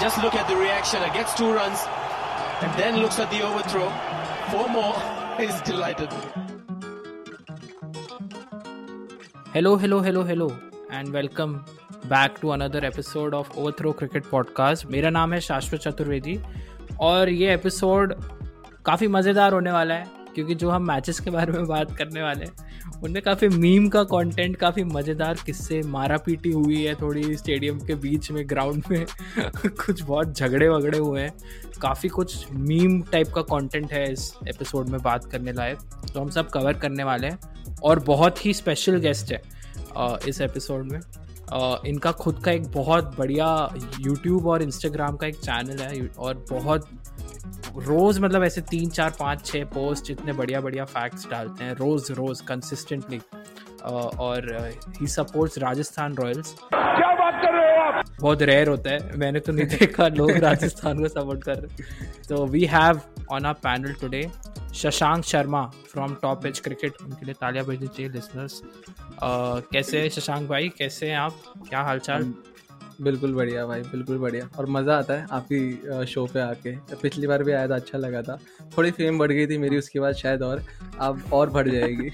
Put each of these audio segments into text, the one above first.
Just look at the reaction. It gets two runs and then looks at the overthrow. Four more. He's delighted. Hello, hello, hello, hello, and welcome back to another episode of Overthrow Cricket Podcast. मेरा नाम है शाश्वत चतुर्वेदी और ये episode काफ़ी मज़ेदार होने वाला है क्योंकि जो हम मैचेस के बारे में बात करने वाले हैं उनमें काफ़ी मीम का कंटेंट काफ़ी मज़ेदार किस्से मारा पीटी हुई है थोड़ी स्टेडियम के बीच में ग्राउंड में। कुछ बहुत झगड़े वगड़े हुए हैं। काफ़ी कुछ मीम टाइप का कंटेंट है इस एपिसोड में बात करने लायक। तो हम सब कवर करने वाले हैं और बहुत ही स्पेशल गेस्ट है इस एपिसोड में। इनका खुद का एक बहुत बढ़िया यूट्यूब और इंस्टाग्राम का एक चैनल है और बहुत रोज़ मतलब ऐसे तीन चार पाँच छः पोस्ट इतने बढ़िया बढ़िया फैक्ट्स डालते हैं रोज़ रोज़ कंसिस्टेंटली और ही सपोर्ट्स राजस्थान रॉयल्स क्या बात कर रहे हो आप? बहुत रेयर होता है। मैंने तो नहीं देखा लोग राजस्थान को सपोर्ट कर रहे तो we have on our panel today Shashank Sharma from top edge cricket उनके लिए तालियाँ भेजनी चाहिए लिसनर्स कैसे हैं शशांक भाई? कैसे हैं आप? क्या हालचाल? बिल्कुल बढ़िया भाई बिल्कुल बढ़िया। और मज़ा आता है आपकी शो पे आके। पिछली बार भी आया था अच्छा लगा था। थोड़ी फेम बढ़ गई थी मेरी उसके बाद शायद और अब और बढ़ जाएगी।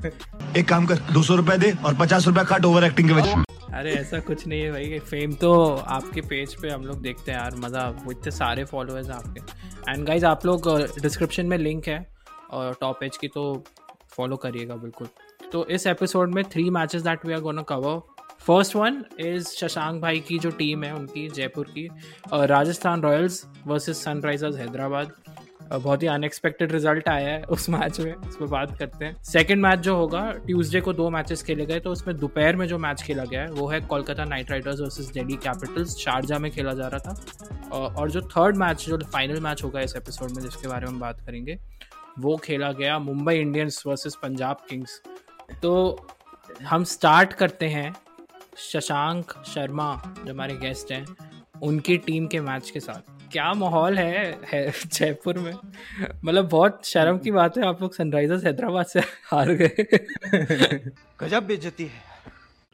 एक काम कर दो सौ रुपए दे और पचास रुपए काट ओवर एक्टिंग के वजह अरे ऐसा कुछ नहीं है भाई फेम तो आपके पेज पे हम लोग देखते हैं यार मज़ा। वो इतने सारे फॉलोअर्स हैं आपके। एंड गाइज़ आप लोग डिस्क्रिप्शन में लिंक है और टॉप पेज की तो फॉलो करिएगा बिल्कुल। तो इस एपिसोड में three matches that we are gonna cover first one is Shashank भाई की जो टीम है उनकी, जयपुर की Rajasthan Royals versus Sunrisers Hyderabad. बहुत ही अनएक्सपेक्टेड रिज़ल्ट आया है उस मैच में उस पर बात करते हैं। सेकंड मैच जो होगा ट्यूसडे को दो मैचेस खेले गए तो उसमें दोपहर में जो मैच खेला गया है, वो है Kolkata Knight Riders versus Delhi Capitals Sharjah में खेला जा रहा था। और जो थर्ड मैच जो फाइनल मैच होगा इस एपिसोड में, जिसके बारे में हम बात करेंगे, वो खेला गया Mumbai Indians versus Punjab Kings तो हम स्टार्ट करते हैं शशांक शर्मा जो हमारे गेस्ट हैं उनकी टीम के मैच के साथ। क्या माहौल है, है जयपुर में? मतलब बहुत शर्म की बात है आप लोग सनराइजर्स हैदराबाद से हार गए। गजब बेइज्जती है।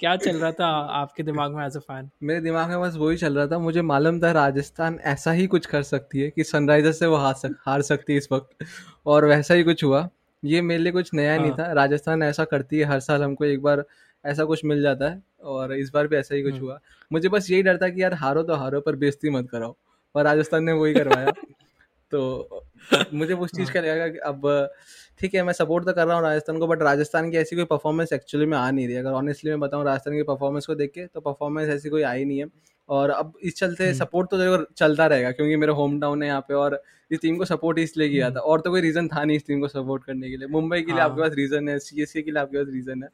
क्या चल रहा था आपके दिमाग में एज अ फ़ैन मेरे दिमाग में बस वही चल रहा था मुझे मालूम था राजस्थान ऐसा ही कुछ कर सकती है कि सनराइजर्स से वो हार सक हार सकती है इस वक्त और वैसा ही कुछ हुआ। ये मेरे लिए कुछ नया नहीं हाँ। था राजस्थान ऐसा करती है हर साल हमको एक बार ऐसा कुछ मिल जाता है और इस बार भी ऐसा ही कुछ हम्म। हुआ। मुझे बस यही डर था कि यार हारो तो हारो पर बेइज्जती मत कराओ। और राजस्थान ने वही करवाया। तो मुझे उस चीज़ का लगा कि अब ठीक है मैं सपोर्ट तो कर रहा हूँ राजस्थान को बट राजस्थान की ऐसी कोई परफॉर्मेंस एक्चुअली में आ नहीं रही। अगर ऑनेस्टली मैं बताऊँ राजस्थान की परफॉर्मेंस को देख के तो परफॉर्मेंस ऐसी कोई आई नहीं है। और अब इस चलते सपोर्ट हम्म। तो देखो चलता रहेगा क्योंकि मेरा होम टाउन है यहाँ पे और इस टीम को सपोर्ट इसलिए किया था। हम्म। और तो कोई रीजन था नहीं इस टीम को सपोर्ट करने के लिए। मुंबई के लिए आपके हाँ। पास रीजन है सी के लिए आपके पास रीजन है।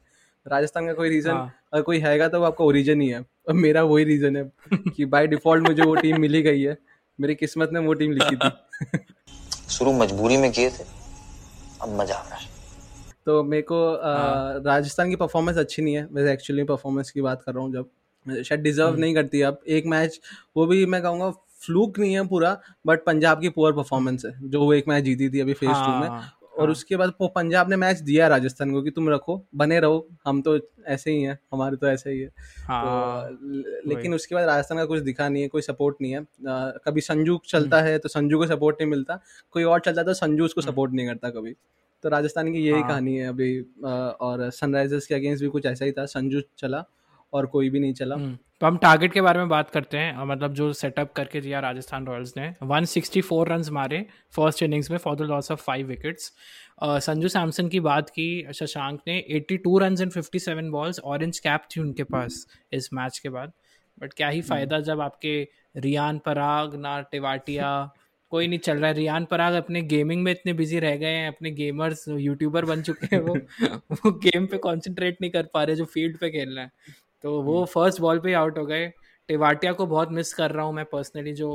राजस्थान का कोई रीजन हाँ। अगर कोई हैगा तो वो आपका ओरिजिन ही है और मेरा वही रीजन है कि बाय डिफ़ॉल्ट मुझे वो टीम मिली गई है मेरी किस्मत ने वो टीम लिखी थी शुरू मजबूरी में किए थे अब मज़ा आ रहा है तो मेरे को हाँ। राजस्थान की परफॉर्मेंस अच्छी नहीं है मैं एक्चुअली परफॉर्मेंस की बात कर रहा हूँ जब शायद डिजर्व हम्म। नहीं करती अब एक मैच वो भी मैं कहूँगा फ्लूक नहीं है पूरा बट पंजाब की पुअर परफॉर्मेंस है जो वो एक मैच जीती थी अभी फ़ेज़ टू में हाँ। और हाँ। उसके बाद वो पंजाब ने मैच दिया राजस्थान को कि तुम रखो बने रहो हम तो ऐसे ही हैं हमारे तो ऐसे ही है हाँ, तो लेकिन उसके बाद राजस्थान का कुछ दिखा नहीं है कोई सपोर्ट नहीं है आ, कभी संजू चलता हम्म। है तो संजू को सपोर्ट नहीं मिलता कोई और चलता है तो संजू उसको सपोर्ट हम्म। नहीं करता कभी तो राजस्थान की यही हाँ, कहानी है अभी और सनराइजर्स के अगेंस्ट भी कुछ ऐसा ही था संजू चला और कोई भी नहीं चला हम्म। तो हम टारगेट के बारे में बात करते हैं। मतलब जो सेटअप करके दिया राजस्थान रॉयल्स ने। 164 रन्स मारे फ़र्स्ट इनिंग्स में for the loss of five wickets Sanju Samson की बात की शशांक ने 82 runs in 57 balls orange cap थी उनके पास इस मैच के बाद। बट क्या ही हम्म। फ़ायदा जब आपके रियान पराग ना टिवाटिया कोई नहीं चल रहा है। रियान पराग अपने गेमिंग में इतने बिज़ी रह गए हैं अपने गेमर्स यूट्यूबर बन चुके हैं वो। वो गेम पे कंसंट्रेट नहीं कर पा रहे जो फ़ील्ड पे खेलना है। तो वो फ़र्स्ट बॉल पे आउट हो गए। टिवाटिया को बहुत मिस कर रहा हूँ मैं पर्सनली जो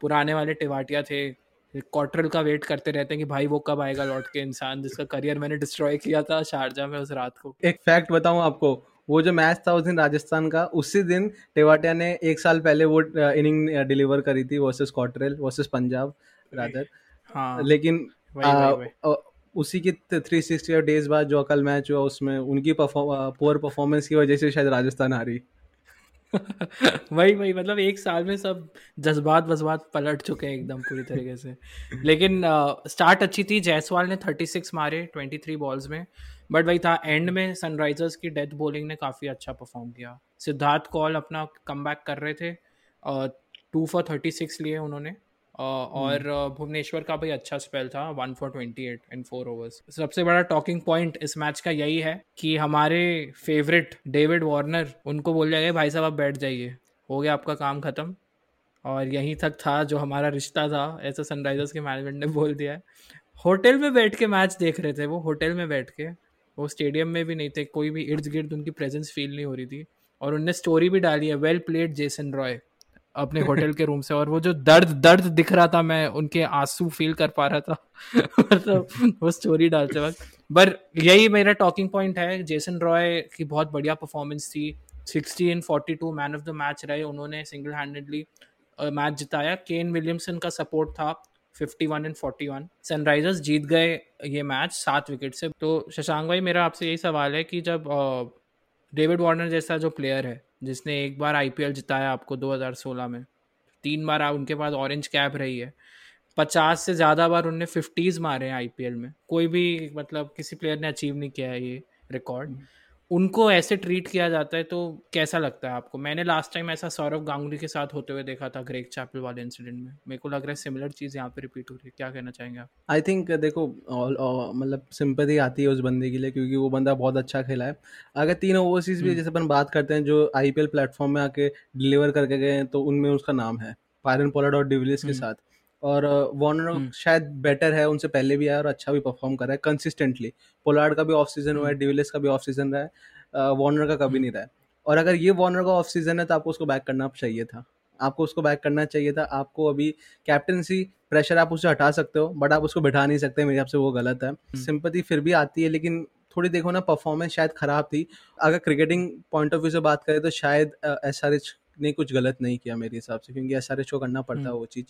पुराने वाले टिवाटिया थे। क्वार्टरल का वेट करते रहते हैं कि भाई वो कब आएगा लौट के इंसान जिसका करियर मैंने डिस्ट्रॉय किया था शारजा में उस रात को। एक फैक्ट बताऊँ आपको वो जो मैच था उस दिन राजस्थान का उसी दिन टेवाटिया ने एक साल पहले वो इनिंग डिलीवर करी थी वर्सेस क्वार्टरल वर्सेस पंजाब रादर हाँ। लेकिन वही, वही, वही. उसी की थ्री सिक्सटी डेज़ बाद जो कल मैच हुआ उसमें उनकी पुअर परफॉर्मेंस की वजह से शायद राजस्थान हारी। वही वही मतलब एक साल में सब जज्बात वजबात पलट चुके हैं एकदम पूरी तरीके से। लेकिन स्टार्ट अच्छी थी जायसवाल ने 36 मारे 23 बॉल्स में। बट वही था एंड में सनराइजर्स की डेथ बॉलिंग ने काफ़ी अच्छा परफॉर्म किया। सिद्धार्थ कॉल अपना कम कर रहे थे टू फॉर थर्टी सिक्स लिए उन्होंने। और हम्म। भुवनेश्वर का भी अच्छा स्पेल था one for twenty eight in four overs सबसे बड़ा टॉकिंग पॉइंट इस मैच का यही है कि हमारे फेवरेट डेविड वार्नर उनको बोल जाएगा भाई साहब आप बैठ जाइए। हो गया आपका काम खत्म। और यहीं तक था जो हमारा रिश्ता था ऐसा सनराइजर्स के मैनेजमेंट ने बोल दिया है। होटल में बैठ के मैच देख रहे थे वो होटल में बैठ के। वो स्टेडियम में भी नहीं थे कोई भी इर्द गिर्द उनकी प्रेजेंस फील नहीं हो रही थी। और उनने स्टोरी भी डाली है वेल प्लेड जेसन रॉय अपने होटल के रूम से और वो जो दर्द दर्द दिख रहा था मैं, उनके आँसू फील कर पा रहा था। मतलब वो स्टोरी डालते वक्त। पर यही मेरा टॉकिंग पॉइंट है जेसन रॉय की बहुत बढ़िया परफॉर्मेंस थी। Sixty in forty two man of the match रहे, उन्होंने सिंगल हैंडेडली मैच जिताया। केन विलियमसन का सपोर्ट था 51 एंड 41 सनराइजर्स जीत गए ये मैच सात विकेट से। तो शशांक भाई, मेरा आपसे यही सवाल है कि जब डेविड वार्नर जैसा जो प्लेयर है जिसने एक बार आईपीएल जिताया आपको 2016 में। तीन बार उनके पास ऑरेंज कैप रही है। पचास से ज़्यादा बार उनने फिफ्टीज़ मारे हैं आईपीएल में। कोई भी मतलब किसी प्लेयर ने अचीव नहीं किया है ये रिकॉर्ड उनको ऐसे ट्रीट किया जाता है तो कैसा लगता है आपको? मैंने लास्ट टाइम ऐसा सौरभ गांगुली के साथ होते हुए देखा था ग्रेक चैपल वाले इंसिडेंट में। मेरे को लग रहा है सिमिलर चीज़ यहाँ पे रिपीट हो रही है। क्या कहना चाहेंगे आप? आई थिंक देखो मतलब सिंपथी आती है उस बंदे के लिए क्योंकि वो बंदा बहुत अच्छा खेला है। अगर तीन ओवरसीज भी हम्म। जैसे अपन बात करते हैं जो आई प्लेटफॉर्म में आके डिलीवर करके गए हैं तो उनमें उसका नाम है। पायरन पोलाड और डिविलियस के हम्म। साथ। और वार्नर हम्म। शायद बेटर है उनसे पहले भी आया और अच्छा भी परफॉर्म कर रहा है कंसिस्टेंटली पोलार्ड का भी ऑफ़ सीज़न हुआ है डिविलियर्स का भी ऑफ़ सीज़न रहा है वार्नर का कभी नहीं रहा है। और अगर ये वार्नर का ऑफ़ सीज़न है तो आपको उसको बैक करना चाहिए था। आपको उसको बैक करना चाहिए था। आपको अभी कैप्टनसी प्रेशर आप उससे हटा सकते हो बट आप उसको बैठा नहीं सकते मेरे हिसाब से वो गलत है। सिंपति हम्म। फिर भी आती है लेकिन थोड़ी देखो ना परफॉर्मेंस शायद खराब थी। अगर क्रिकेटिंग पॉइंट ऑफ़ व्यू से बात करें तो शायद एस आर एच ने कुछ गलत नहीं किया मेरे हिसाब से क्योंकि एस आर एच को करना पड़ता है हम्म। वो चीज़।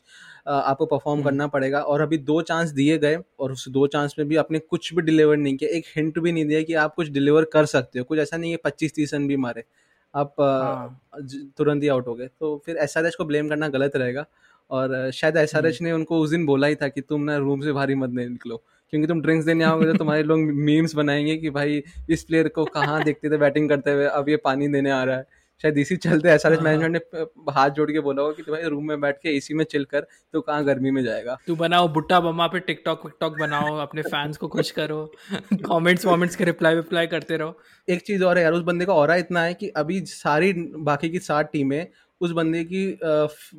आपको परफॉर्म हम्म। करना पड़ेगा और अभी दो चांस दिए गए और उस दो चांस में भी आपने कुछ भी डिलीवर नहीं किया। एक हिंट भी नहीं दिया कि आप कुछ डिलीवर कर सकते हो। कुछ ऐसा नहीं है पच्चीस तीस रन भी मारे। आप हाँ। तुरंत ही आउट हो गए। तो फिर एस आर एच को ब्लेम करना गलत रहेगा और शायद एस आर एच ने उनको उस दिन बोला ही था कि तुम ना रूम से भारी मत नहीं निकलो क्योंकि तुम ड्रिंक्स देने आओगे तो तुम्हारे लोग मीम्स बनाएँगे कि भाई इस प्लेयर को कहाँ देखते थे बैटिंग करते हुए अब ये पानी देने आ रहा है। शायद इसी चलते एस आर एच मैनेजमेंट ने हाथ जोड़ के बोला होगा कि भाई रूम में बैठ के एसी में चिल कर तो कहाँ गर्मी में जाएगा? तू बनाओ बुट्टा बम्मा पे टिकटॉक विकटॉक बनाओ अपने फैंस को खुश करो कमेंट्स वमेंट्स के रिप्लाई विप्लाई करते रहो। एक चीज़ और है यार उस बंदे का और इतना है कि अभी सारी बाकी की सात टीमें उस बंदे की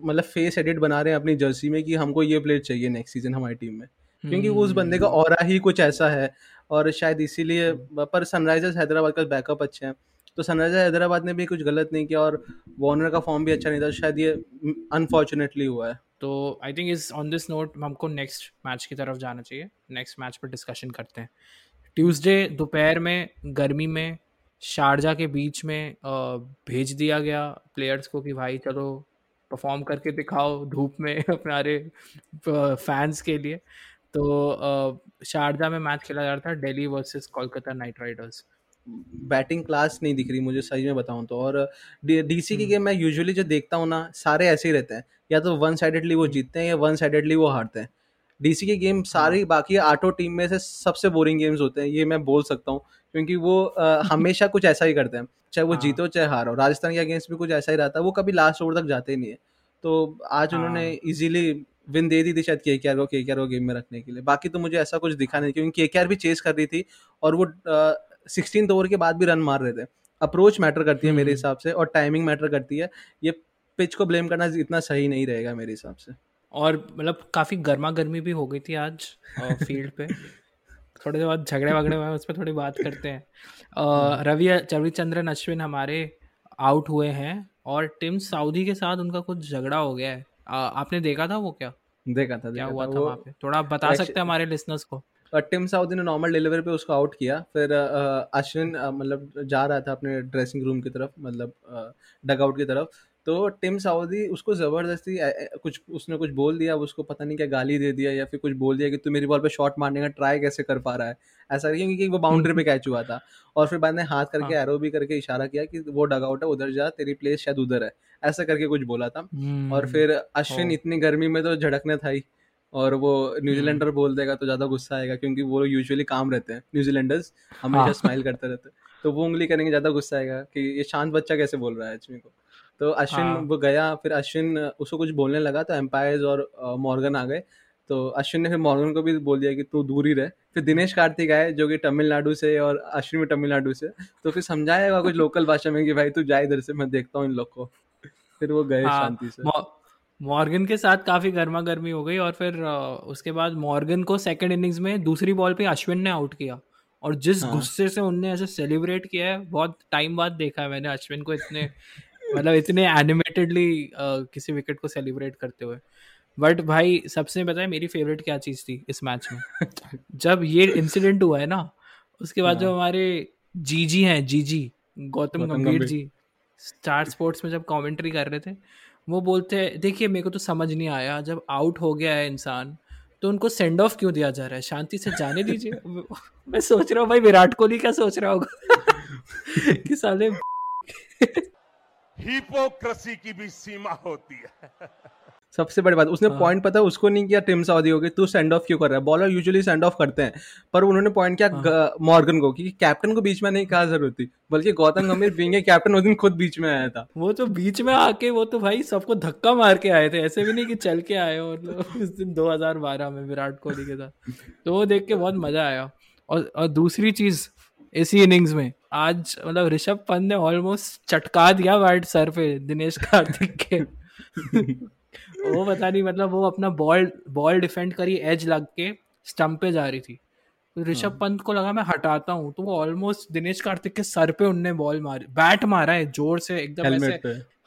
मतलब फेस एडिट बना रहे हैं अपनी जर्सी में कि हमको ये प्लेयर चाहिए नेक्स्ट सीज़न हमारी टीम में। क्योंकि उस बंदे का और ही कुछ ऐसा है और शायद इसीलिए पर सनराइजर्स हैदराबाद का बैकअप अच्छे हैं। तो सनराइजर हैदराबाद ने भी कुछ गलत नहीं किया और वार्नर का फॉर्म भी अच्छा नहीं था शायद ये अनफॉर्चुनेटली हुआ है। तो आई थिंक इस ऑन दिस नोट हमको नेक्स्ट मैच की तरफ़ जाना चाहिए। नेक्स्ट मैच पर डिस्कशन करते हैं। ट्यूसडे दोपहर में, गर्मी में, शारजा के बीच में भेज दिया गया प्लेयर्स को कि भाई चलो परफॉर्म करके दिखाओ धूप में अपने फैंस के लिए। तो शारजा में मैच खेला जा रहा था Delhi versus Kolkata Knight Riders batting class नहीं दिख रही मुझे सही में बताऊँ तो और डीसी की गेम हम्म। मैं यूजुअली जो देखता हूँ ना सारे ऐसे ही रहते हैं या तो वन साइडेडली वो जीतते हैं या वन साइडेडली वो हारते हैं डीसी की गेम सारी हाँ। बाकी आठों टीम में से सबसे बोरिंग गेम्स होते हैं ये मैं बोल सकता हूँ क्योंकि वो आ, हमेशा कुछ ऐसा ही करते हैं चाहे वो हाँ। जीतो चाहे हारो राजस्थान के अगेंस्ट भी कुछ ऐसा ही रहता है वो कभी लास्ट ओवर तक जाते ही नहीं है तो आज हाँ। उन्होंने इजीली विन दे दी थी शायद के को के को गेम में रखने के लिए बाकी तो मुझे ऐसा कुछ दिखा नहीं क्योंकि के भी चेस कर रही थी और वो सिक्सटीन ओवर के बाद भी रन मार रहे थे। अप्रोच मैटर करती है मेरे हम्म। हिसाब से और टाइमिंग मैटर करती है। ये पिच को ब्लेम करना इतना सही नहीं रहेगा मेरे हिसाब से। और मतलब काफ़ी गर्मा गर्मी भी हो गई थी आज फ़ील्ड पे। थोड़े देर बाद झगड़े वगड़े हुए उस पर थोड़ी बात करते हैं। हम्म। रवि रविचंद्रन अश्विन हमारे आउट हुए हैं और टिम साउदी के साथ उनका कुछ झगड़ा हो गया है। आ, आपने देखा था वो क्या? देखा था क्या हुआ था वहाँ पे? थोड़ा आप बता सकते हैं हमारे लिसनर्स को। टिम साउदी ने नॉर्मल डिलीवरी पे उसको आउट किया। फिर अश्विन मतलब जा रहा था अपने ड्रेसिंग रूम की तरफ़ मतलब डगआउट की तरफ़। तो टिम साउदी उसको ज़बरदस्ती कुछ उसने कुछ बोल दिया उसको पता नहीं क्या गाली दे दिया या फिर कुछ बोल दिया कि तू मेरी बॉल पे शॉट मारने का ट्राई कैसे कर पा रहा है? ऐसा क्योंकि कि वो बाउंड्री पे कैच हुआ था। और फिर बाद में हाथ करके हाँ। एरो भी करके इशारा किया कि वो डगआउट है उधर जा तेरी प्लेस शायद उधर है। ऐसा करके कुछ बोला था। और हम्म, फिर अश्विन इतनी गर्मी में तो झड़कने था ही। और वो न्यूजीलैंडर बोल देगा तो ज़्यादा गुस्सा आएगा क्योंकि वो यूजुअली काम रहते हैं। न्यूजीलैंडर्स हमेशा हाँ। स्माइल करते रहते हैं। तो वो उंगली करेंगे ज़्यादा गुस्सा आएगा कि ये शांत बच्चा कैसे बोल रहा है अश्विन को? तो अश्विन हाँ। वो गया फिर अश्विन उसको कुछ बोलने लगा तो एम्पायर्स और मॉर्गन आ गए। तो अश्विन ने फिर मॉर्गन को भी बोल दिया कि तू दूर ही रहे। फिर दिनेश कार्तिक आए जो कि तमिलनाडु से और अश्विन भी तमिलनाडु से। तो फिर समझाएगा कुछ लोकल भाषा में कि भाई तू जाए इधर से मैं देखता हूँ इन लोग को। फिर वो गए हाँ, शांति से। मॉर्गन के साथ काफ़ी गर्मा गर्मी हो गई और फिर उसके बाद मॉर्गन को सेकंड इनिंग्स में दूसरी बॉल पे अश्विन ने आउट किया और जिस हाँ। गुस्से से उनने ऐसे सेलिब्रेट किया है बहुत टाइम बाद देखा है मैंने अश्विन को इतने मतलब इतने एनिमेटेडली किसी विकेट को सेलिब्रेट करते हुए बट भाई सबसे बताया मेरी फेवरेट क्या चीज़ थी इस मैच में जब ये इंसिडेंट हुआ है ना उसके बाद जो हाँ। हमारे जीजी हैं जीजी गौतम गौतम गंभीर। जी स्टार स्पोर्ट्स में जब कमेंट्री कर रहे थे वो बोलते हैं देखिए मेरे को तो समझ नहीं आया जब आउट हो गया है इंसान तो उनको सेंड ऑफ़ क्यों दिया जा रहा है? शांति से जाने दीजिए। मैं सोच रहा हूँ भाई विराट कोहली क्या सोच रहा होगा? कि साले हिपोक्रेसी की भी सीमा होती है। सबसे बड़ी बात उसने हाँ। पॉइंट पता है उसको नहीं किया टिम साउदी हो गई तू सेंड ऑफ़ क्यों कर रहा है? बॉलर यूजुअली सेंड ऑफ़ करते हैं पर उन्होंने पॉइंट किया हाँ। मॉर्गन को कि कैप्टन को बीच में नहीं कहा ज़रूरत थी? बल्कि गौतम गंभीर बीइंग ए कैप्टन उस दिन खुद बीच में आया था। वो तो बीच में आके वो तो भाई सबको धक्का मार के आए थे ऐसे भी नहीं कि चल के आए हो मतलब उस दिन 2012 में विराट कोहली के साथ। तो वो देख के बहुत मज़ा आया। और और दूसरी चीज़ इसी इनिंग्स में आज मतलब ऋषभ पंत ने ऑलमोस्ट चटका दिया बैट सर पे दिनेश कार्तिक के। वो पता नहीं मतलब वो अपना बॉल बॉल डिफेंड करी एज लग के स्टंप पे जा रही थी। ऋषभ पंत को लगा मैं हटाता हूँ तो वो ऑलमोस्ट दिनेश कार्तिक के सर पे उनने बॉल मारी बैट मारा है ज़ोर से एकदम ऐसे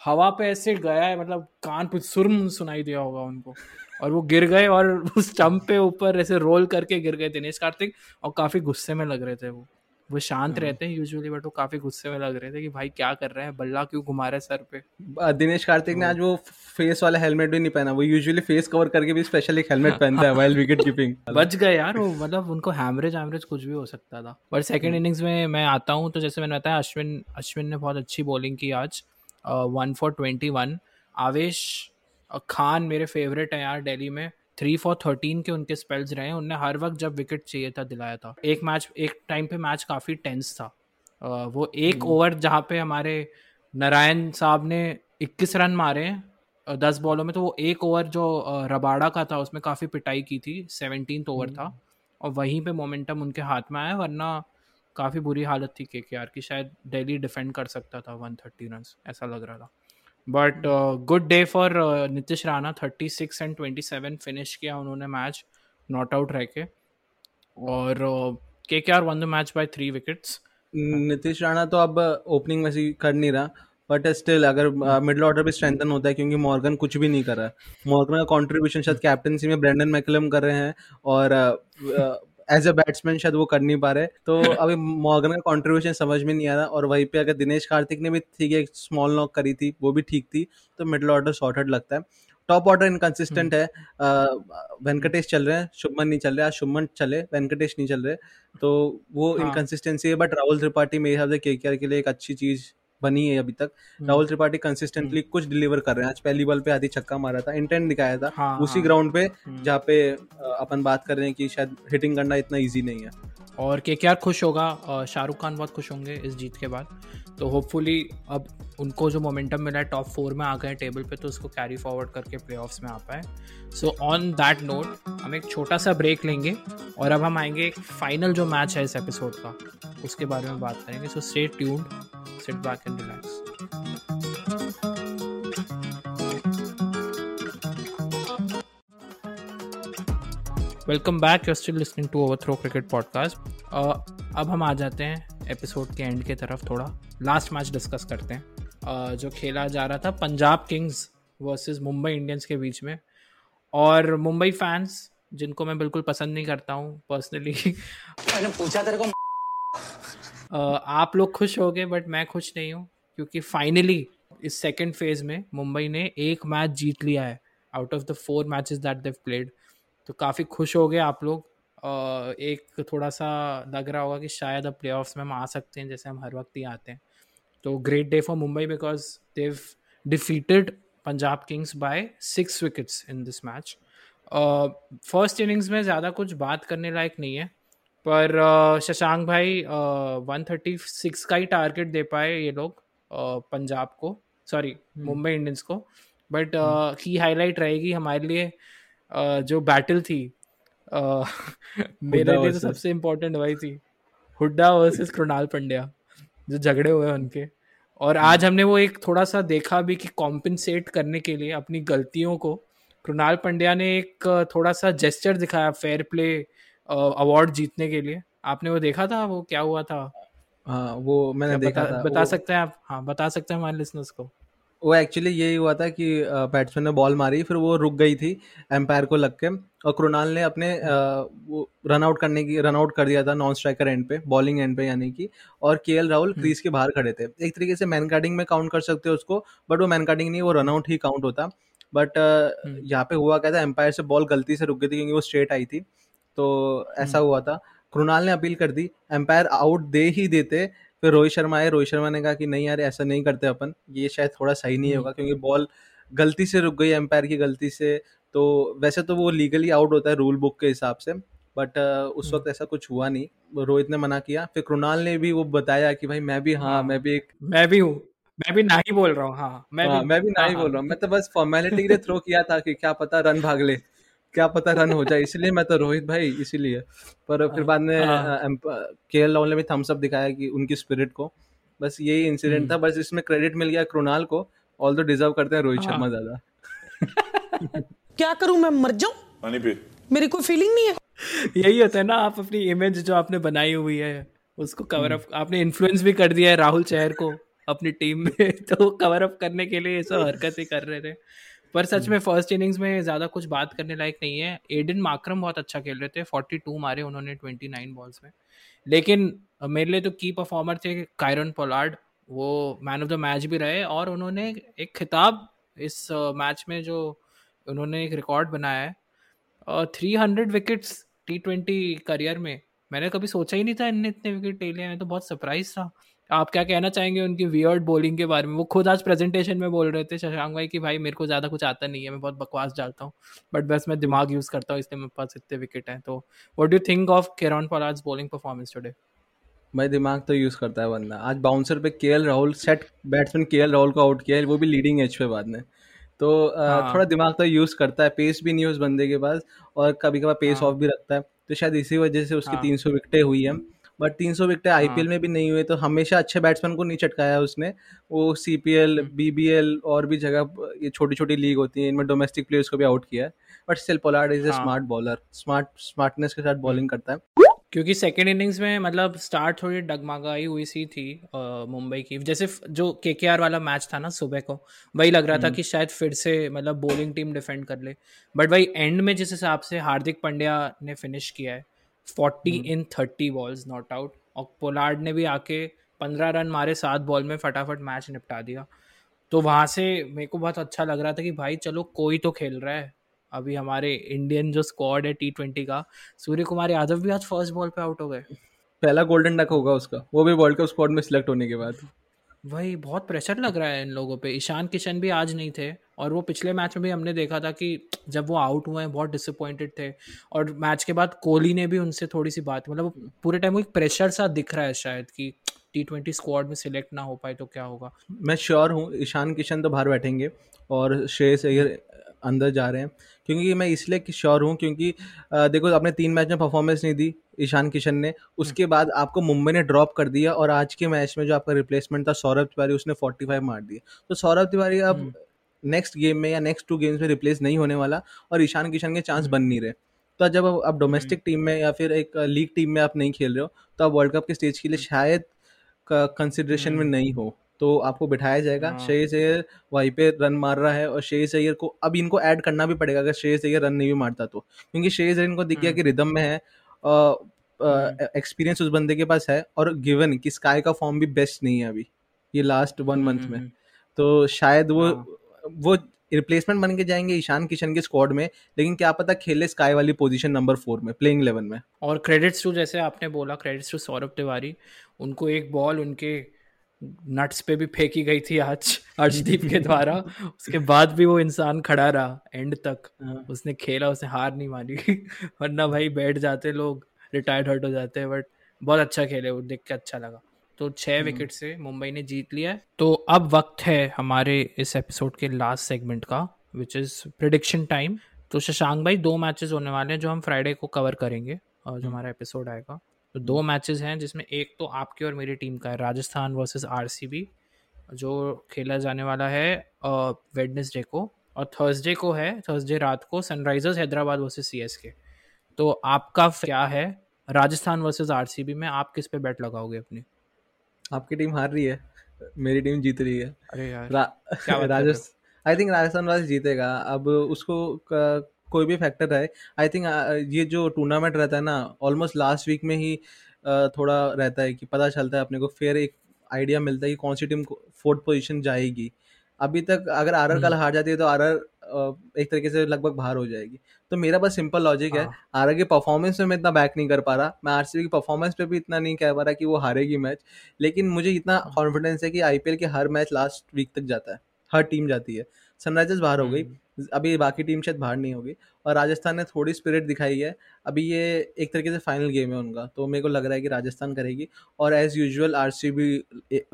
हवा पे ऐसे गया है मतलब कान पे सुरम सुनाई दिया होगा उनको। और वो गिर गए और उस स्टंप पे ऊपर ऐसे रोल करके गिर गए दिनेश कार्तिक और काफ़ी गुस्से में लग रहे थे वो। वो शांत रहते हैं यूजुअली बट वो काफ़ी गुस्से में लग रहे थे कि भाई क्या कर रहे हैं? बल्ला क्यों घुमा रहे हैं सर पे? दिनेश कार्तिक ने आज वो फेस वाला हेलमेट भी नहीं पहना। वो यूजुअली फेस कवर करके भी स्पेशल एक हेलमेट पहनता है वाइल विकेट कीपिंग बच गए यार वो मतलब उनको हैमरेज हैमरेज कुछ भी हो सकता था। बट सेकंड इनिंग्स में मैं आता हूँ तो जैसे मैंने बताया अश्विन अश्विन ने बहुत अच्छी बॉलिंग की आज। वन फॉर ट्वेंटी वन आवेश खान मेरे फेवरेट हैं यार दिल्ली में। थ्री फॉर थर्टीन के उनके स्पेल्स रहे हैं। उनने हर वक्त जब विकेट चाहिए था दिलाया था। एक मैच एक टाइम पे मैच काफ़ी टेंस था। वो एक ओवर जहाँ पे हमारे नारायण साहब ने 21 रन मारे हैं दस बॉलों में तो वो एक ओवर जो रबाड़ा का था उसमें काफ़ी पिटाई की थी। सेवनटीन ओवर था। और वहीं पे मोमेंटम उनके हाथ में आया वरना काफ़ी बुरी हालत थी के की। शायद डेली डिफेंड कर सकता था 130 रन ऐसा लग रहा था। But good day for Nitish Rana 36 and 27 finish किया उन्होंने मैच नॉट आउट रह के और K K R won the match by three wickets Nitish Rana तो अब ओपनिंग वैसे कर नहीं रहा. बट स्टिल अगर मिडिल ऑर्डर भी स्ट्रेंथन होता है क्योंकि मॉर्गन कुछ भी नहीं कर रहा है. मॉर्गन का कॉन्ट्रीब्यूशन शायद कैप्टनसी में ब्रेंडन मैकलम कर रहे हैं. और एज ए बैट्समैन शायद वो कर नहीं पा रहे। तो अभी मॉर्गन का कंट्रीब्यूशन समझ में नहीं आ रहा और वहीं पे अगर दिनेश कार्तिक ने भी ठीक है एक स्मॉल नॉक करी थी वो भी ठीक थी तो मिडिल ऑर्डर सॉर्टेड लगता है। टॉप ऑर्डर इनकंसिस्टेंट है वेंकटेश चल रहे हैं शुभमन नहीं चल रहे आज शुभमन चले वेंकटेश नहीं चल रहे तो वो हाँ। इनकंसिस्टेंसी है बट राहुल त्रिपाठी मेरे हिसाब से के के लिए एक अच्छी चीज़ बनी है अभी तक। राहुल त्रिपाठी कंसिस्टेंटली कुछ डिलीवर कर रहे हैं। आज पहली बॉल पे आधी छक्का मारा था इंटेंट दिखाया था। हाँ, उसी हाँ। ग्राउंड पे जहाँ पे अपन बात कर रहे हैं कि शायद हिटिंग करना इतना ईजी नहीं है। और के के खुश होगा शाहरुख खान बहुत खुश होंगे इस जीत के बाद। तो होपफुली अब उनको जो मोमेंटम मिला है टॉप फोर में आ गए टेबल पे तो उसको कैरी फॉरवर्ड करके प्लेऑफ्स में आ पाए। सो ऑन दैट नोट हम एक छोटा सा ब्रेक लेंगे और अब हम आएँगे एक फाइनल जो मैच है इस एपिसोड का, उसके बारे में बात करेंगे। So stay tuned sit back and relax welcome back you still listening to overthrow cricket podcast अब हम आ जाते हैं एपिसोड के एंड की तरफ़ थोड़ा। लास्ट मैच डिस्कस करते हैं। जो खेला जा रहा था Punjab Kings versus Mumbai Indians के बीच में। और मुंबई फैंस जिनको मैं बिल्कुल पसंद नहीं करता हूँ पर्सनली मैंने पूछा तेरे को आप लोग खुश हो गए बट मैं खुश नहीं हूँ क्योंकि फाइनली इस सेकेंड फ़ेज़ में मुंबई ने एक मैच जीत लिया है out of the four matches that they played तो काफ़ी खुश हो गए आप लोग। एक थोड़ा सा लग रहा होगा कि शायद अब प्ले में हम आ सकते हैं जैसे हम हर वक्त ही आते हैं। तो great day for Mumbai because they defeated Punjab Kings by six wickets in this match first innings में ज़्यादा कुछ बात करने लायक नहीं है पर uh, शशांक भाई वन थर्टी सिक्स का ही टारगेट दे पाए ये लोग uh, पंजाब को सॉरी। मुंबई इंडियंस को। बट की हाईलाइट रहेगी हमारे लिए uh, जो बैटल थी मेरे लिए तो सबसे इम्पोर्टेंट वही थी। हुड्डा वर्सेस कृणाल पंड्या जो झगड़े हुए उनके। और आज हमने वो एक थोड़ा सा देखा भी कि कॉम्पनसेट करने के लिए अपनी गलतियों को। कृणाल पंड्या ने एक थोड़ा सा जेस्चर दिखाया फेयर प्ले अवार्ड जीतने के लिए। आपने वो देखा था? वो क्या हुआ था? हाँ वो मैंने देखा बता, था। बता वो- सकते हैं आप? हाँ बता सकते हैं हमारे लिसनर्स को। वो एक्चुअली यही हुआ था कि बैट्समैन ने बॉल मारी फिर वो रुक गई थी एम्पायर को लग के और कृणाल ने अपने वो रन आउट करने की रन आउट कर दिया था नॉन स्ट्राइकर एंड पे बॉलिंग एंड पे यानी कि और के राहुल क्रीज के बाहर खड़े थे। एक तरीके से मैन कार्डिंग में काउंट कर सकते हो उसको बट वो मैन कार्डिंग नहीं वो रन आउट ही काउंट होता। बट यहाँ पे हुआ क्या था एम्पायर से बॉल गलती से रुक गई थी क्योंकि वो स्ट्रेट आई थी। तो ऐसा हुआ था। कृणाल ने अपील कर दी। एम्पायर आउट दे ही देते फिर रोहित शर्मा आए रोहित शर्मा ने कहा कि नहीं यार ऐसा नहीं करते अपन। ये शायद थोड़ा सही नहीं होगा क्योंकि बॉल गलती से रुक गई एम्पायर की गलती से। तो वैसे तो वो लीगली आउट होता है रूल बुक के हिसाब से बट उस वक्त ऐसा कुछ हुआ नहीं। रोहित ने मना किया। फिर कृणाल ने भी वो बताया कि भाई मैं भी हाँ हाँ। मैं भी एक मैं भी हूँ। मैं भी ना ही बोल रहा हूँ हाँ। मैं हाँ, भी मैं भी ना ही हाँ। बोल रहा हूँ। मैं तो बस फॉर्मेलिटी के लिए थ्रो किया था कि क्या पता रन भाग ले। क्या पता रन हो जाए इसलिए मैं तो रोहित भाई इसीलिए। पर फिर बाद में हाँ। के एल राहुल ने भी थम्स अप दिखाया कि उनकी स्पिरिट को। बस यही इंसिडेंट हम्म। था बस इसमें क्रेडिट मिल गया कृणाल को ऑल तो डिजर्व करते हैं रोहित हाँ। शर्मा ज़्यादा। क्या करूँ मैं मर जाऊँ? पानी मेरी कोई फीलिंग नहीं है। यही होता है ना आप अपनी इमेज जो आपने बनाई हुई है उसको कवर अप आपने इन्फ्लुएंस भी कर दिया है राहुल चहर को अपनी टीम में तो कवर अप करने के लिए ये सब हरकतें कर रहे थे। पर सच में फ़र्स्ट इनिंग्स में ज़्यादा कुछ बात करने लायक नहीं है। एडन माक्रम बहुत अच्छा खेल रहे थे 42 मारे उन्होंने 29 बॉल्स में। लेकिन मेरे लिए तो की परफॉर्मर थे कायरन पोलार्ड वो मैन ऑफ़ द मैच भी रहे और उन्होंने एक खिताब इस मैच में जो उन्होंने एक रिकॉर्ड बनाया है। Three hundred wickets T twenty career में मैंने कभी सोचा ही नहीं था इनने इतने विकेट ले लिए मैं तो बहुत सरप्राइज़ था। आप क्या कहना चाहेंगे उनकी वियर्ड बॉलिंग के बारे में? वो खुद आज प्रेजेंटेशन में बोल रहे थे शशांक भाई कि भाई मेरे को ज़्यादा कुछ आता नहीं है मैं बहुत बकवास डालता हूँ। बट बस मैं दिमाग यूज़ करता हूँ इसलिए मेरे पास इतने विकेट हैं। तो what do think of Kieron Pollard's bowling performance today भाई दिमाग तो यूज़ करता है बंदा। आज बाउंसर पे के राहुल सेट बैट्समैन के राहुल को आउट किया है वो भी लीडिंग एज पे बाद में। तो हाँ। थोड़ा दिमाग तो यूज़ करता है पेस भी नहीं है उस बंदे के पास और कभी कभार पेस हाँ। ऑफ़ भी रखता है। तो शायद इसी वजह से उसकी हाँ। 300 विकेटें हुई हैं। बट 300 विकेटें आईपीएल में भी नहीं हुए तो हमेशा अच्छे बैट्समैन को नहीं चटकाया उसने। वो सीपीएल हम्म। बीबीएल और भी जगह ये छोटी छोटी लीग होती है इनमें डोमेस्टिक प्लेयर्स को भी आउट किया है। But still Pollard is a हाँ। स्मार्ट बॉलर स्मार्ट स्मार्टनेस के साथ बॉलिंग करता है। क्योंकि सेकेंड इनिंग्स में मतलब स्टार्ट थोड़ी डगमगाई हुई सी थी मुंबई की। जैसे जो के वाला मैच था ना सुबह को वही लग रहा था कि शायद फिर से मतलब बॉलिंग टीम डिफेंड कर ले। बट भाई एंड में जिस हिसाब से हार्दिक पंड्या ने फिनिश किया है forty in thirty balls not out और पोलार्ड ने भी आके पंद्रह रन मारे सात बॉल में फटाफट मैच निपटा दिया। तो वहाँ से मेरे को बहुत अच्छा लग रहा था कि भाई चलो कोई तो खेल रहा है। अभी हमारे इंडियन जो स्क्वाड है टी ट्वेंटी का सूर्य कुमार यादव भी आज फ़र्स्ट बॉल पे आउट हो गए। पहला गोल्डन डक होगा उसका। वो भी वर्ल्ड कप स्क्वाड में सिलेक्ट होने के बाद। वही बहुत प्रेशर लग रहा है इन लोगों पे। ईशान किशन भी आज नहीं थे। और वो पिछले मैच में भी हमने देखा था कि जब वो आउट हुए हैं बहुत डिसअपॉइंटेड थे। और मैच के बाद कोहली ने भी उनसे थोड़ी सी बात मतलब पूरे टाइम वो एक प्रेशर सा दिख रहा है शायद कि टी ट्वेंटी स्क्वाड में सिलेक्ट ना हो पाए तो क्या होगा? मैं श्योर हूँ ईशान किशन तो बाहर बैठेंगे और श्रेयस अय्यर अंदर जा रहे हैं। क्योंकि मैं इसलिए श्योर हूँ क्योंकि देखो आपने तीन मैच में परफॉर्मेंस नहीं दी ईशान किशन ने। उसके बाद आपको मुंबई ने ड्रॉप कर दिया और आज के मैच में जो आपका रिप्लेसमेंट था सौरभ तिवारी उसने 45 मार दिया। तो सौरभ तिवारी अब नेक्स्ट गेम में या नेक्स्ट टू गेम्स में रिप्लेस नहीं होने वाला और ईशान किशन के चांस बन नहीं रहे तो जब आप डोमेस्टिक टीम में या फिर एक लीग टीम में आप नहीं खेल रहे हो तो आप वर्ल्ड कप के स्टेज के लिए शायद कंसिडरेशन में नहीं हो तो आपको बिठाया जाएगा हाँ। श्रेयस अय्यर वहीं पे रन मार रहा है और श्रेयस अय्यर को अब इनको ऐड करना भी पड़ेगा अगर श्रेयस अय्यर रन नहीं भी मारता तो क्योंकि श्रेयस अय्यर इनको दिख गया हम्म। कि रिदम में है एक्सपीरियंस उस बंदे के पास है और गिवन कि स्काई का फॉर्म भी बेस्ट नहीं है अभी ये last one hmm, month hmm, में हम्म। तो शायद वो हाँ। वो रिप्लेसमेंट बन के जाएँगे ईशान किशन के स्क्वाड में लेकिन क्या पता खेले स्काई वाली पोजीशन नंबर फोर में प्लेइंग इलेवन में। और क्रेडिट्स टू जैसे आपने बोला क्रेडिट्स टू सौरभ तिवारी उनको एक बॉल उनके नट्स पे भी फेंकी गई थी आज अर्शदीप के द्वारा। उसके बाद भी वो इंसान खड़ा रहा एंड तक। हाँ। उसने खेला उसने हार नहीं मानी। वरना भाई बैठ जाते लोग रिटायर्ड हर्ट हो जाते हैं बट बहुत अच्छा खेले वो देख के अच्छा लगा। तो छः विकेट से मुंबई ने जीत लिया है। तो अब वक्त है हमारे इस एपिसोड के लास्ट सेगमेंट का विच इज़ प्रिडिक्शन टाइम तो शशांक भाई दो मैचेस होने वाले हैं जो हम फ्राइडे को कवर करेंगे और जो हमारा एपिसोड आएगा। तो दो मैचेस हैं जिसमें एक तो आपकी और मेरी टीम का है राजस्थान वर्सेस आरसीबी जो खेला जाने वाला है वेडनेसडे को। और थर्सडे को है थर्सडे रात को सनराइजर्स हैदराबाद वर्सेस सीएसके तो आपका क्या है राजस्थान वर्सेस आरसीबी में आप किस पे बैट लगाओगे अपनी? आपकी टीम हार रही है मेरी टीम जीत रही है। अरे यार क्या बात? Rajasthan I think Rajasthan Royals जीतेगा। अब उसको क- कोई भी फैक्टर है आई थिंक ये जो टूर्नामेंट रहता है ना ऑलमोस्ट लास्ट वीक में ही अ, थोड़ा रहता है कि पता चलता है अपने को। फिर एक आइडिया मिलता है कि कौन सी टीम फोर्थ पोजीशन जाएगी। अभी तक अगर आर आर कल हार जाती है तो आर एक तरीके से लगभग बाहर हो जाएगी। तो मेरा बस सिंपल लॉजिक है। आर आरआर की परफॉर्मेंस में मैं इतना बैक नहीं कर पा रहा। मैं आरसीबी की परफॉर्मेंस पे भी इतना नहीं कह पा रहा कि वो हारेगी मैच लेकिन मुझे इतना हाँ। कॉन्फिडेंस है कि आईपीएल के हर मैच लास्ट वीक तक जाता है। हर टीम जाती है। सनराइजर्स बाहर हो गई। हम्म। अभी बाकी टीम शायद बाहर नहीं होगी। और राजस्थान ने थोड़ी स्पिरिट दिखाई है। अभी ये एक तरीके से फाइनल गेम है उनका तो मेरे को लग रहा है कि राजस्थान करेगी। और एज यूजुअल आरसीबी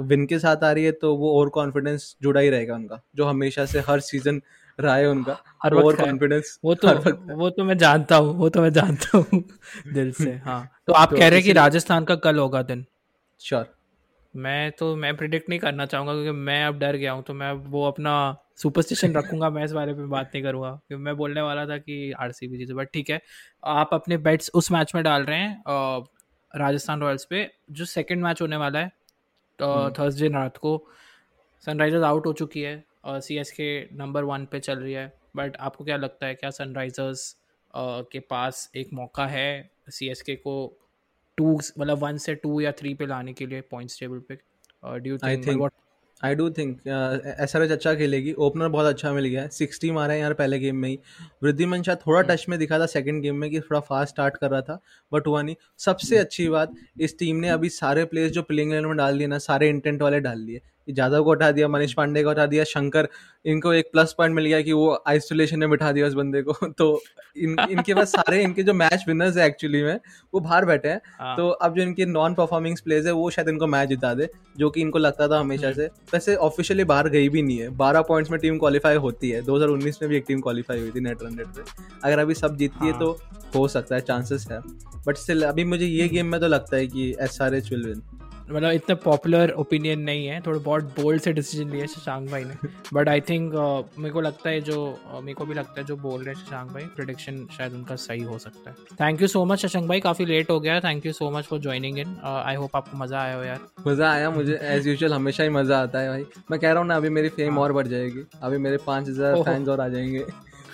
विन के साथ आ रही है तो वो ओवर कॉन्फिडेंस जुड़ा ही रहेगा उनका जो हमेशा से हर सीज़न रहा है उनका। हर ओवर कॉन्फिडेंस वो तो वो तो मैं जानता हूँ वो तो मैं जानता हूँ दिल से हाँ। तो आप तो कह रहे हैं कि राजस्थान का कल होगा दिन? श्योर मैं तो मैं प्रिडिक्ट नहीं करना चाहूँगा क्योंकि मैं अब डर गया हूँ तो मैं वो अपना सुपरस्टिशन रखूँगा मैं इस बारे में बात नहीं करूँगा क्योंकि मैं बोलने वाला था कि आरसीबी जीते बट ठीक है। आप अपने बेट्स उस मैच में डाल रहे हैं राजस्थान रॉयल्स पे जो सेकेंड मैच होने वाला है हम्म। थर्सडे रात को। सनराइजर्स आउट हो चुकी है और C S K number one पे चल रही है बट आपको क्या लगता है क्या सनराइजर्स के पास एक मौका है सी एस के को टू मतलब वन से टू या थ्री पे लाने के लिए पॉइंट्स टेबल पे? Do I think I don't think S R H अच्छा खेलेगी। ओपनर बहुत अच्छा मिल गया। है सिक्सटी मारा है यार पहले गेम में ही। वृद्धिमन शाह थोड़ा टच में दिखा था सेकंड गेम में कि थोड़ा फास्ट स्टार्ट कर रहा था बट हुआ नहीं। सबसे अच्छी बात इस टीम ने अभी सारे प्लेयर्स जो प्लेइंग इलेवन में डाल दिए ना सारे इंटेंट वाले डाल दिए। जादव को हटा दिया मनीष पांडे को हटा दिया शंकर इनको एक प्लस पॉइंट मिल गया कि वो आइसोलेशन में बिठा दिया उस बंदे को। तो इन इनके पास सारे इनके जो मैच विनर्स है एक्चुअली में वो बाहर बैठे हैं। हाँ। तो अब जो इनके नॉन परफॉर्मिंग प्लेयर्स है वो शायद इनको मैच जिता दे जो कि इनको लगता था हमेशा हम्म। से। वैसे ऑफिशियली बाहर गई भी नहीं है। बारह पॉइंट्स में टीम क्वालिफाई होती है। 2019 में भी एक टीम क्वालिफाई हुई थी नेट रन रेट पे। अगर अभी सब जीतती है हाँ। तो हो सकता है चांसेस है। बट स्टिल अभी मुझे ये गेम में तो लगता है कि S R H will win मतलब इतना पॉपुलर ओपिनियन नहीं है थोड़े बहुत बोल्ड से डिसीज़न लिए शशांक भाई ने। बट आई थिंक मेरे को लगता है जो uh, मेरे को भी लगता है जो बोल रहे हैं शशांक भाई प्रिडिक्शन शायद उनका सही हो सकता है। Thank you so much Shashank भाई काफ़ी लेट हो गया thank you so much for joining in I hope आपको मज़ा आया हो यार। मज़ा आया मुझे एज यूजुअल हमेशा ही मज़ा आता है भाई। मैं कह रहा हूँ ना अभी मेरी फेम और बढ़ जाएगी। अभी मेरे पाँच हज़ार। फैंस और आ जाएँगे।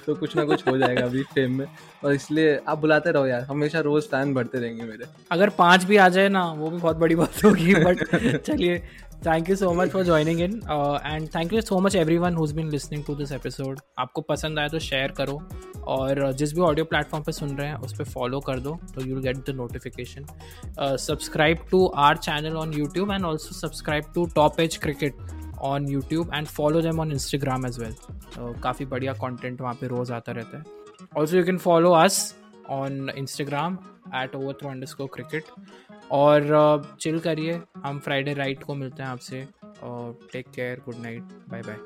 तो कुछ ना कुछ हो जाएगा अभी फेम में। और इसलिए आप बुलाते रहो यार हमेशा रोज फ़ैन बढ़ते रहेंगे मेरे। अगर पाँच भी आ जाए ना वो भी बहुत बड़ी बात होगी बट चलिए thank you so much for joining in and thank you so much everyone who's been listening to this episode आपको पसंद आया तो शेयर करो और जिस भी ऑडियो प्लेटफॉर्म पे सुन रहे हैं उस पर फॉलो कर दो तो you get the notification subscribe to our channel on YouTube and also subscribe to top edge cricket on YouTube and follow them on Instagram as well काफ़ी बढ़िया कॉन्टेंट वहाँ पर रोज़ आता रहता है। Also you can follow us on Instagram at overthrow underscore cricket और chill करिए। हम फ्राइडे राइट को मिलते हैं आपसे। और take care good night bye bye